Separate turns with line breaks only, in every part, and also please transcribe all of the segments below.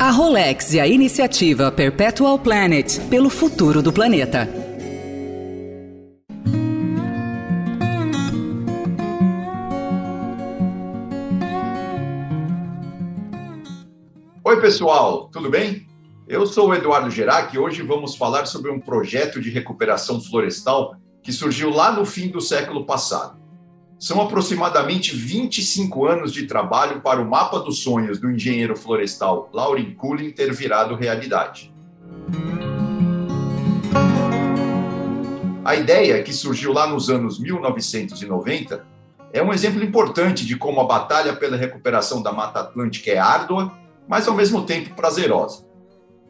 A Rolex e a iniciativa Perpetual Planet pelo futuro do planeta.
Oi, pessoal, tudo bem? Eu sou o Eduardo Gerac e hoje vamos falar sobre um projeto de recuperação florestal que surgiu lá no fim do século passado. São aproximadamente 25 anos de trabalho para o mapa dos sonhos do engenheiro florestal Lauren Cullen ter virado realidade. A ideia, que surgiu lá nos anos 1990, é um exemplo importante de como a batalha pela recuperação da Mata Atlântica é árdua, mas ao mesmo tempo prazerosa.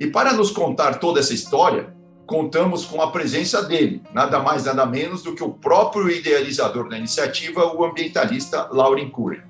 E para nos contar toda essa história, contamos com a presença dele, nada mais nada menos do que o próprio idealizador da iniciativa, o ambientalista Lauren Cury.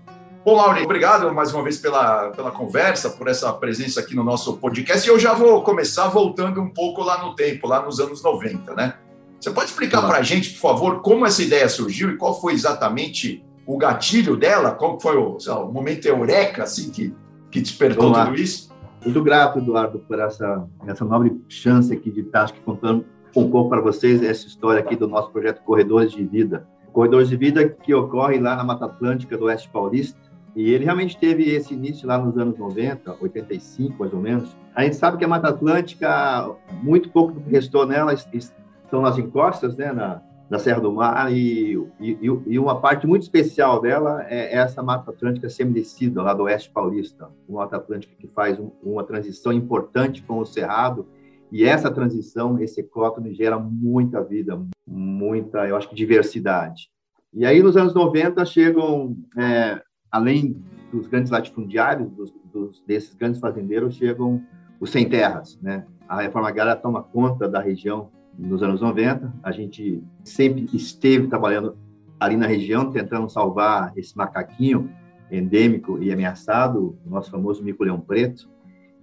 Bom, Lauren, obrigado mais uma vez pela, pela conversa, por essa presença aqui no nosso podcast. E eu já vou começar voltando um pouco lá no tempo, lá nos anos 90, né? Você pode explicar para a gente, por favor, como essa ideia surgiu e qual foi exatamente o gatilho dela? Qual foi o, lá, o momento eureka assim, que, que despertou tudo isso?
Muito grato, Eduardo, por essa, essa nobre chance aqui de estar contando um pouco para vocês essa história aqui do nosso projeto Corredores de Vida. Corredores de Vida que ocorre lá na Mata Atlântica do Oeste Paulista. E ele realmente teve esse início lá nos anos 90, 85 mais ou menos. A gente sabe que a Mata Atlântica, muito pouco do que restou nela estão nas encostas, né, na, da Serra do Mar, e, e, e, uma parte muito especial dela é essa Mata Atlântica semidescida, lá do Oeste Paulista, uma Mata Atlântica que faz um, uma transição importante com o Cerrado, e essa transição, esse ecótono, gera muita vida, muita, eu acho que, diversidade. E aí, nos anos 90, chegam, é, além dos grandes latifundiários, dos, dos, desses grandes fazendeiros, chegam os sem terras, né? A reforma agrária toma conta da região nos anos 90. A gente sempre esteve trabalhando ali na região, tentando salvar esse macaquinho endêmico e ameaçado, o nosso famoso mico-leão preto.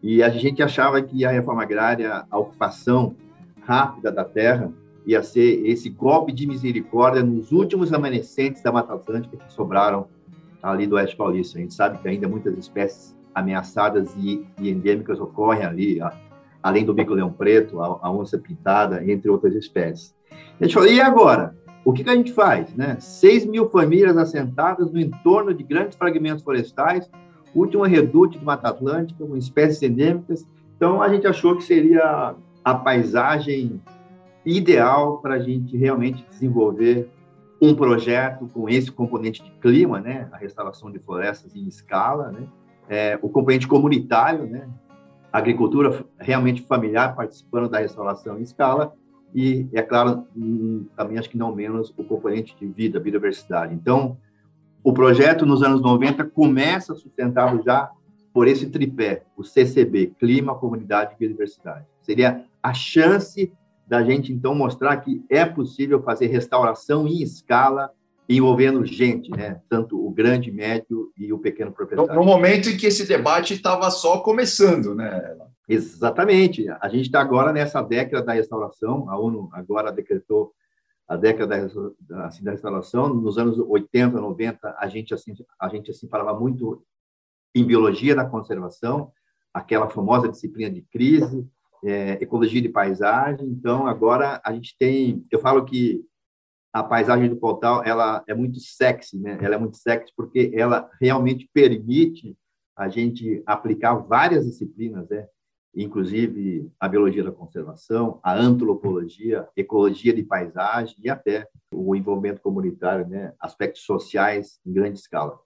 E a gente achava que a reforma agrária, a ocupação rápida da terra, ia ser esse golpe de misericórdia nos últimos remanescentes da Mata Atlântica que sobraram ali do Oeste Paulista. A gente sabe que ainda muitas espécies ameaçadas e, e endêmicas ocorrem ali, além do bico-leão preto, a, a, onça pintada, entre outras espécies. E agora? O que, que a gente faz? Né? 6 mil famílias assentadas no entorno de grandes fragmentos florestais, último reduto de Mata Atlântica, com espécies endêmicas. Então, a gente achou que seria a paisagem ideal para a gente realmente desenvolver um projeto com esse componente de clima, né, a restauração de florestas em escala, né, é, o componente comunitário, né, agricultura realmente familiar participando da restauração em escala e, é claro, hum, também acho que não menos o componente de vida, biodiversidade. Então, o projeto nos anos 90 começa sustentado já por esse tripé, o CCB, Clima, Comunidade e Biodiversidade. Seria a chance da gente, então, mostrar que é possível fazer restauração em escala envolvendo gente, né? tanto o grande, médio e o pequeno proprietário.
No momento em que esse debate estava só começando, né?
Exatamente. A gente está agora nessa década da restauração, a ONU agora decretou a década da, assim, da restauração. Nos anos 80, 90, a gente assim, a gente assim falava muito em biologia da conservação, aquela famosa disciplina de crise, é, ecologia de paisagem. Então, agora a gente tem, eu falo que a paisagem do Pontal ela é muito sexy, né? Ela é muito sexy porque ela realmente permite a gente aplicar várias disciplinas, né? Inclusive a biologia da conservação, a antropologia, ecologia de paisagem e até o envolvimento comunitário, né? Aspectos sociais em grande escala.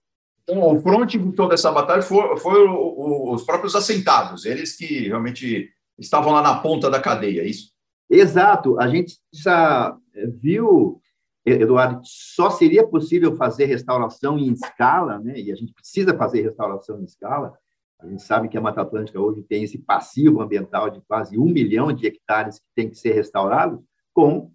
Então, o fronte de toda essa batalha foi, foi o, o, os próprios assentados, eles que realmente estavam lá na ponta da cadeia, é isso?
Exato. A gente já viu Eduardo, só seria possível fazer restauração em escala, né? e a gente precisa fazer restauração em escala. A gente sabe que a Mata Atlântica hoje tem esse passivo ambiental de quase um milhão de hectares que tem que ser restaurados com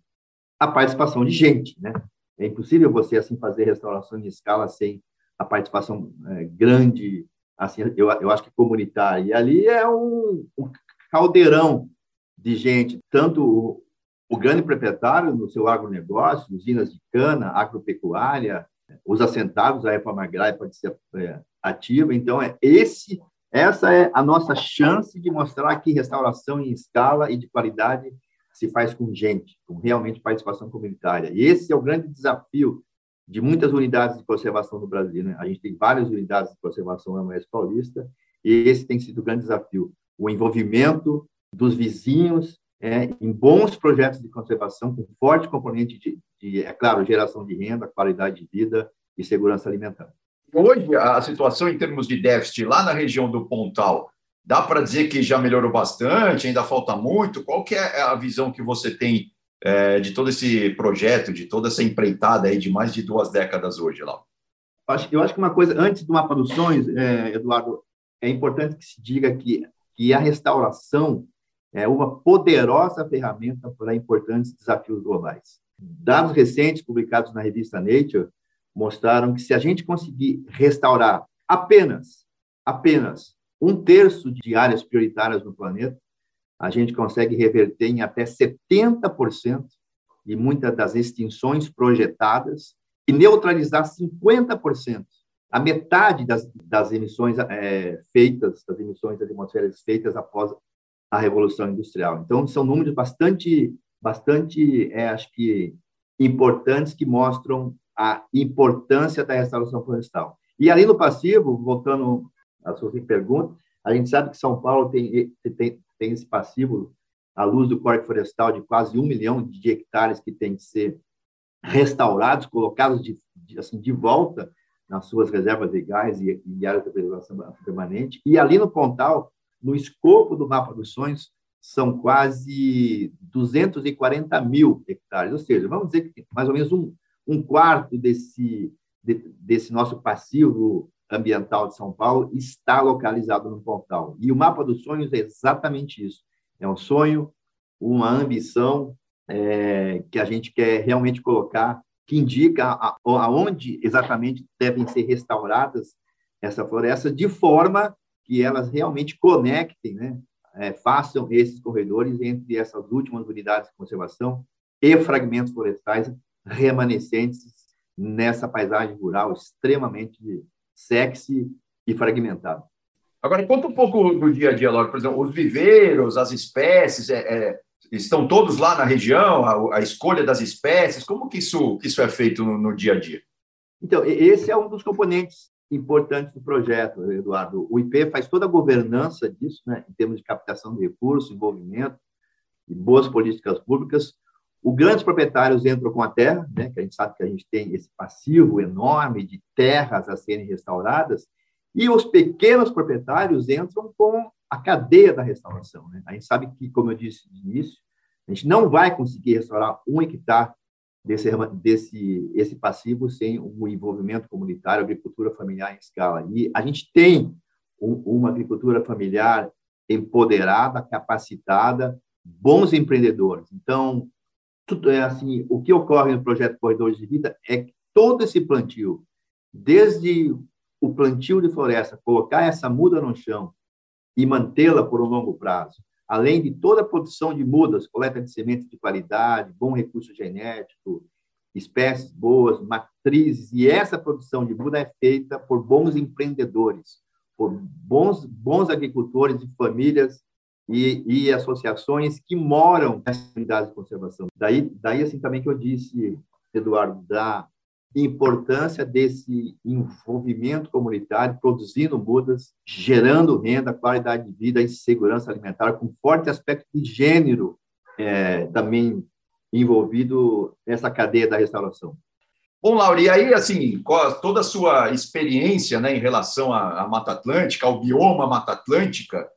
a participação de gente. Né? É impossível você assim fazer restauração em escala sem a participação é, grande, assim, eu, eu acho que comunitária. E ali é um, um caldeirão de gente, tanto o grande proprietário no seu agronegócio, usinas de cana, agropecuária, os assentados, a reforma agrária pode ser é, ativa. Então, é esse essa é a nossa chance de mostrar que restauração em escala e de qualidade se faz com gente, com realmente participação comunitária. E esse é o grande desafio de muitas unidades de conservação no Brasil. Né? A gente tem várias unidades de conservação na Oeste Paulista, e esse tem sido o grande desafio: o envolvimento dos vizinhos é, em bons projetos de conservação, com forte componente de, de, é claro, geração de renda, qualidade de vida e segurança alimentar.
Hoje, a situação em termos de déficit lá na região do Pontal, dá para dizer que já melhorou bastante, ainda falta muito? Qual que é a visão que você tem é, de todo esse projeto, de toda essa empreitada aí de mais de duas décadas hoje, lá?
Eu acho que uma coisa, antes do mapa dos sonhos, é, Eduardo, é importante que se diga que, que a restauração é uma poderosa ferramenta para importantes desafios globais. Dados recentes publicados na revista Nature mostraram que se a gente conseguir restaurar apenas, apenas um terço de áreas prioritárias no planeta, a gente consegue reverter em até 70% de muitas das extinções projetadas e neutralizar 50%, a metade das, das emissões é, feitas, das emissões atmosféricas feitas após a Revolução Industrial. Então, são números bastante, bastante é, acho que, importantes que mostram a importância da restauração florestal. E ali no passivo, voltando à sua pergunta, a gente sabe que São Paulo tem, tem, tem esse passivo, à luz do Código Florestal, de quase um milhão de hectares que tem que ser restaurados, colocados de, de, assim, de volta nas suas reservas legais e, e áreas de preservação permanente. E ali no Pontal, no escopo do mapa dos sonhos, são quase 240 mil hectares, ou seja, vamos dizer que mais ou menos um, um quarto desse, de, desse nosso passivo ambiental de São Paulo está localizado no Pontal. E o mapa dos sonhos é exatamente isso. É um sonho, uma ambição é, que a gente quer realmente colocar, que indica aonde exatamente devem ser restauradas essa floresta, de forma que elas realmente conectem, né, é, façam esses corredores entre essas últimas unidades de conservação e fragmentos florestais remanescentes nessa paisagem rural extremamente sexy e fragmentado.
Agora, conta um pouco do dia a dia, Laura. Por exemplo, os viveiros, as espécies, é, é, estão todos lá na região, a, a, escolha das espécies, como que isso, isso é feito no, no, dia a dia?
Então, esse é um dos componentes importantes do projeto, Eduardo. O IP faz toda a governança disso, né, em termos de captação de recursos, envolvimento e boas políticas públicas. Os grandes proprietários entram com a terra, né, que a gente sabe que a gente tem esse passivo enorme de terras a serem restauradas, e os pequenos proprietários entram com a cadeia da restauração. Né? A gente sabe que, como eu disse no início, a gente não vai conseguir restaurar um hectare desse, desse esse passivo sem o envolvimento comunitário, agricultura familiar em escala. E a gente tem um, uma agricultura familiar empoderada, capacitada, bons empreendedores. Então, tudo é assim, o que ocorre no projeto Corredores de Vida é que todo esse plantio, desde o plantio de floresta, colocar essa muda no chão e mantê-la por um longo prazo, além de toda a produção de mudas, coleta de sementes de qualidade, bom recurso genético, espécies boas, matrizes, e essa produção de muda é feita por bons empreendedores, por bons, bons agricultores e famílias e, e associações que moram nessas unidades de conservação. Daí, daí assim também que eu disse, Eduardo, da importância desse envolvimento comunitário, produzindo mudas, gerando renda, qualidade de vida e segurança alimentar, com forte aspecto de gênero é, também envolvido nessa cadeia da restauração.
Bom, Laura, e aí, assim, toda a sua experiência né, em relação à, Mata Atlântica, ao bioma Mata Atlântica,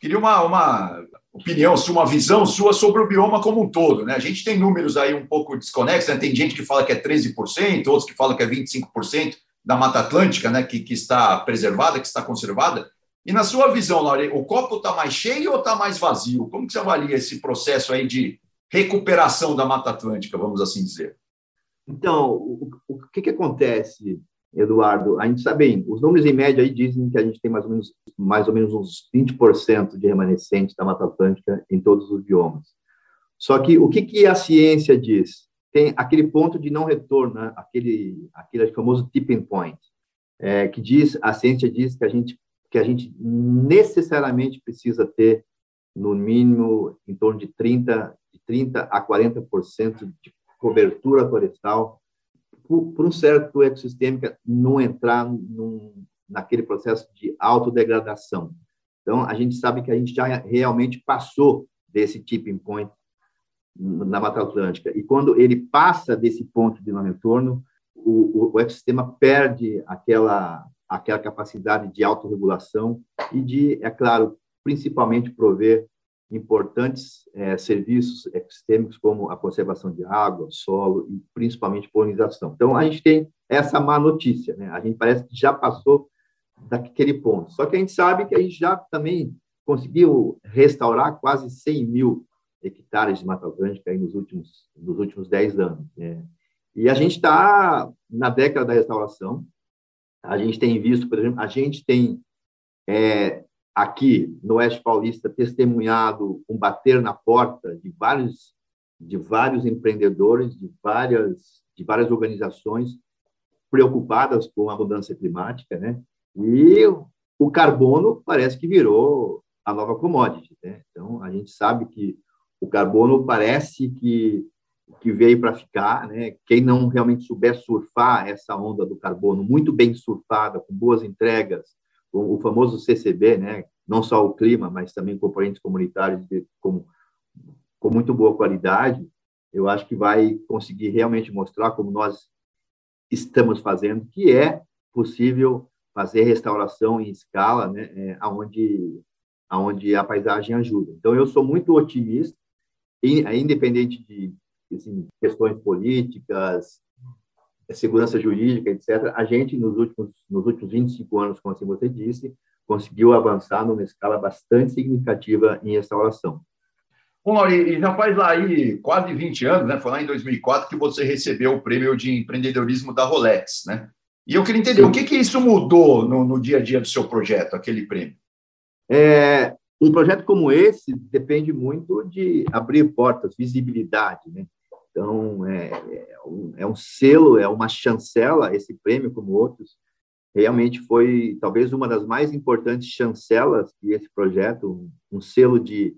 Queria uma, uma opinião uma visão sua sobre o bioma como um todo. Né? A gente tem números aí um pouco desconexos, né? tem gente que fala que é 13%, outros que falam que é 25% da Mata Atlântica né? que, que está preservada, que está conservada. E na sua visão, Laura, o copo está mais cheio ou está mais vazio? Como que você avalia esse processo aí de recuperação da Mata Atlântica, vamos assim dizer?
Então, o, o que, que acontece Eduardo, a gente sabe bem, os números em média aí dizem que a gente tem mais ou menos, mais ou menos uns 20% de remanescentes da Mata Atlântica em todos os biomas. Só que o que, que a ciência diz? Tem aquele ponto de não retorno, né? aquele, aquele famoso tipping point, é, que diz, a ciência diz que a gente que a gente necessariamente precisa ter, no mínimo, em torno de 30, de 30 a 40% de cobertura florestal, por, por, um certo ecossistema não entrar num, naquele processo de autodegradação. Então, a gente sabe que a gente já realmente passou desse tipping point na Mata Atlântica. E quando ele passa desse ponto de não retorno, o, o, o ecossistema perde aquela, aquela capacidade de autorregulação e de, é claro, principalmente prover importantes é, serviços ecossistêmicos como a conservação de água, solo e principalmente polinização. Então, a gente tem essa má notícia, né? A gente parece que já passou daquele ponto. Só que a gente sabe que a gente já também conseguiu restaurar quase 100 mil hectares de Mata Atlântica aí nos últimos, nos últimos 10 anos. Né? E a gente está na década da restauração. A gente tem visto, por exemplo, a gente tem é, aqui no Oeste Paulista testemunhado um bater na porta de vários de vários empreendedores, de várias de várias organizações preocupadas com a mudança climática, né? E o carbono parece que virou a nova commodity. Né? Então, a gente sabe que o carbono parece que, que veio para ficar. Né? Quem não realmente souber surfar essa onda do carbono, muito bem surfada, com boas entregas, o famoso CCB, né? não só o clima, mas também componentes comunitários de, com, com muito boa qualidade, eu acho que vai conseguir realmente mostrar como nós estamos fazendo, que é possível fazer restauração em escala, né, é, aonde, aonde a paisagem ajuda. Então, eu sou muito otimista, independente de assim, questões políticas, segurança jurídica, etc., a gente, nos últimos, nos últimos 25 anos, como assim você disse, conseguiu avançar numa escala bastante significativa em restauração.
Bom, Lauri, já faz lá aí quase 20 anos, né? Foi lá em 2004 que você recebeu o prêmio de empreendedorismo da Rolex, né? E eu queria entender Sim. o que, que isso mudou no, no, dia a dia do seu projeto, aquele prêmio.
É, um projeto como esse depende muito de abrir portas, visibilidade, né? Então, é, é, um, é um selo, é uma chancela, esse prêmio, como outros. Realmente foi, talvez, uma das mais importantes chancelas que esse projeto, um, um selo de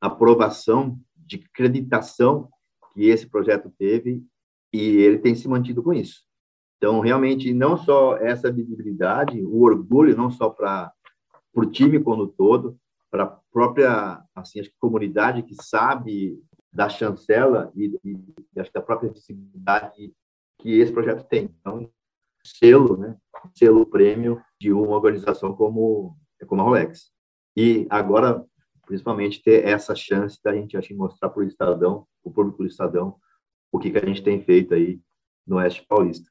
aprovação, de acreditação que esse projeto teve, e ele tem se mantido com isso. Então, realmente, não só essa visibilidade, o orgulho, não só para o time como todo, para a própria assim, comunidade que sabe da chancela e, e, e da própria visibilidade que esse projeto tem. Então, selo, né? Selo prêmio de uma organização como, como a Rolex. E agora, principalmente, ter essa chance da gente acho, mostrar para o Estadão, o público do Estadão, o que, que a gente tem feito aí no Oeste Paulista.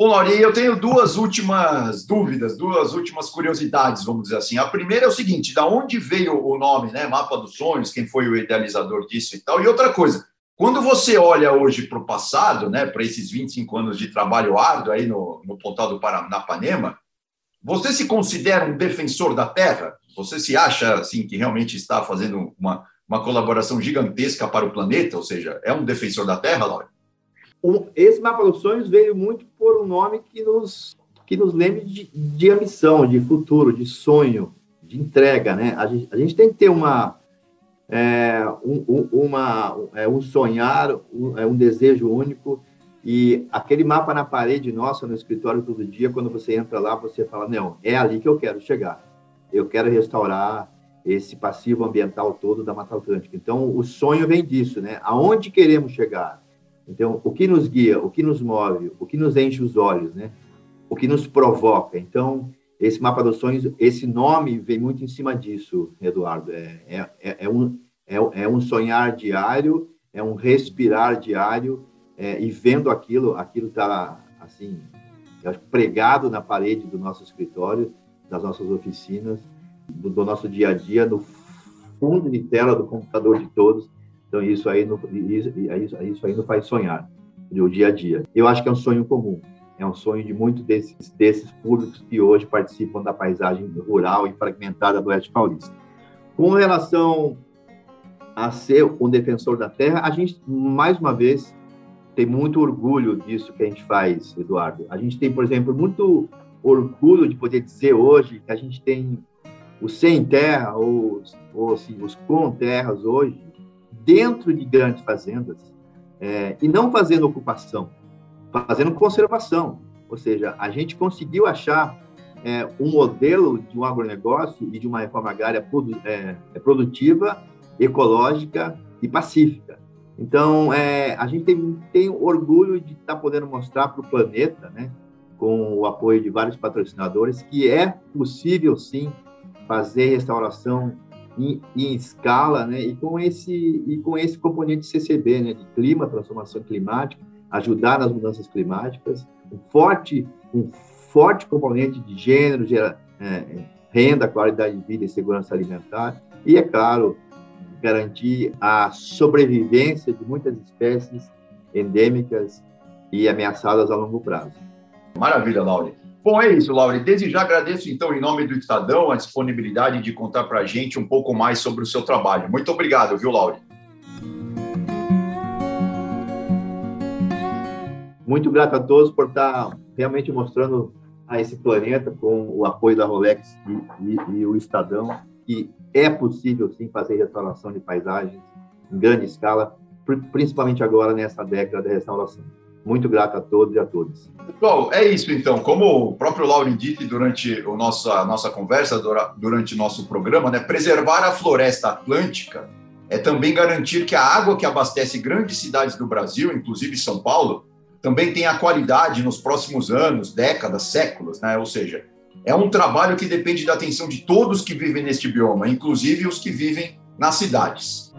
Ô, Lauri, eu tenho duas últimas dúvidas, duas últimas curiosidades, vamos dizer assim. A primeira é o seguinte: da onde veio o nome, né? Mapa dos Sonhos, quem foi o idealizador disso e tal. E outra coisa, quando você olha hoje para o passado, né, para esses 25 anos de trabalho árduo aí no, no Pontal do Paranapanema, você se considera um defensor da Terra? Você se acha assim que realmente está fazendo uma, uma colaboração gigantesca para o planeta? Ou seja, é um defensor da Terra, Laura?
Esse mapa dos sonhos veio muito por um nome que nos que nos lembre de, de ambição, de futuro, de sonho, de entrega, né? A gente, a gente tem que ter uma é, um, uma é, um sonhar, um, é, um desejo único e aquele mapa na parede nossa no escritório todo dia, quando você entra lá, você fala não, é ali que eu quero chegar. Eu quero restaurar esse passivo ambiental todo da Mata Atlântica. Então, o sonho vem disso, né? Aonde queremos chegar? Então, o que nos guia, o que nos move, o que nos enche os olhos, né? O que nos provoca. Então, esse mapa dos sonhos, esse nome vem muito em cima disso, Eduardo. É, é, é, é um, é, é, um sonhar diário, é um respirar diário, é, e vendo aquilo, aquilo está, assim, pregado na parede do nosso escritório, das nossas oficinas, do, do nosso dia a dia, no fundo de tela do computador de todos, então, isso aí, não, isso, isso aí não faz sonhar o dia a dia. Eu acho que é um sonho comum. É um sonho de muitos desses, desses públicos que hoje participam da paisagem rural e fragmentada do Oeste Paulista. Com relação a ser um defensor da terra, a gente, mais uma vez, tem muito orgulho disso que a gente faz, Eduardo. A gente tem, por exemplo, muito orgulho de poder dizer hoje que a gente tem os sem terra ou, ou assim, os com terras hoje dentro de grandes fazendas é, e não fazendo ocupação, fazendo conservação. Ou seja, a gente conseguiu achar é, um modelo de um agronegócio e de uma reforma agrária produ é, é, produtiva, ecológica e pacífica. Então, é, a gente tem, tem orgulho de estar tá podendo mostrar para o planeta, né, com o apoio de vários patrocinadores, que é possível, sim, fazer restauração em, em, escala, né, e com esse e com esse componente CCB, né, de clima, transformação climática, ajudar nas mudanças climáticas, um forte um forte componente de gênero, gera, é, renda, qualidade de vida e segurança alimentar, e, é claro, garantir a sobrevivência de muitas espécies endêmicas e ameaçadas a longo prazo.
Maravilha, Laure. Bom, é isso, Laure. Desde já agradeço, então, em nome do Estadão, a disponibilidade de contar para a gente um pouco mais sobre o seu trabalho. Muito obrigado, viu, Laure?
Muito grato a todos por estar realmente mostrando a esse planeta com o apoio da Rolex e, e, e o Estadão que é possível sim fazer restauração de paisagens em grande escala, principalmente agora nessa década de restauração. Muito grato a todos e a todas.
Pessoal, é isso então. Como o próprio Lauro disse durante a nossa conversa, durante nosso programa, né, preservar a floresta atlântica é também garantir que a água que abastece grandes cidades do Brasil, inclusive São Paulo, também tenha qualidade nos próximos anos, décadas, séculos, né? Ou seja, é um trabalho que depende da atenção de todos que vivem neste bioma, inclusive os que vivem nas cidades.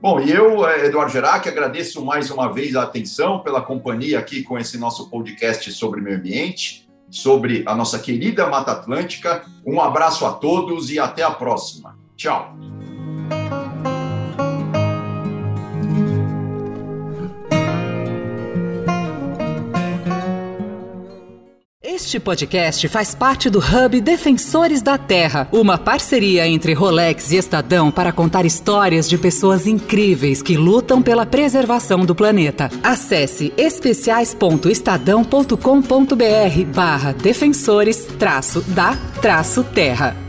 Bom, e eu, eh, Eduardo Gerac, agradeço mais uma vez a atenção pela companhia aqui com esse nosso podcast sobre meio ambiente, sobre a nossa querida Mata Atlântica. Um abraço a todos e até a próxima. Tchau.
Este podcast faz parte do Hub Defensores da Terra, uma parceria entre Rolex e Estadão para contar histórias de pessoas incríveis que lutam pela preservação do planeta. Acesse especiais.estadão.com.br barra defensores traço da traço terra.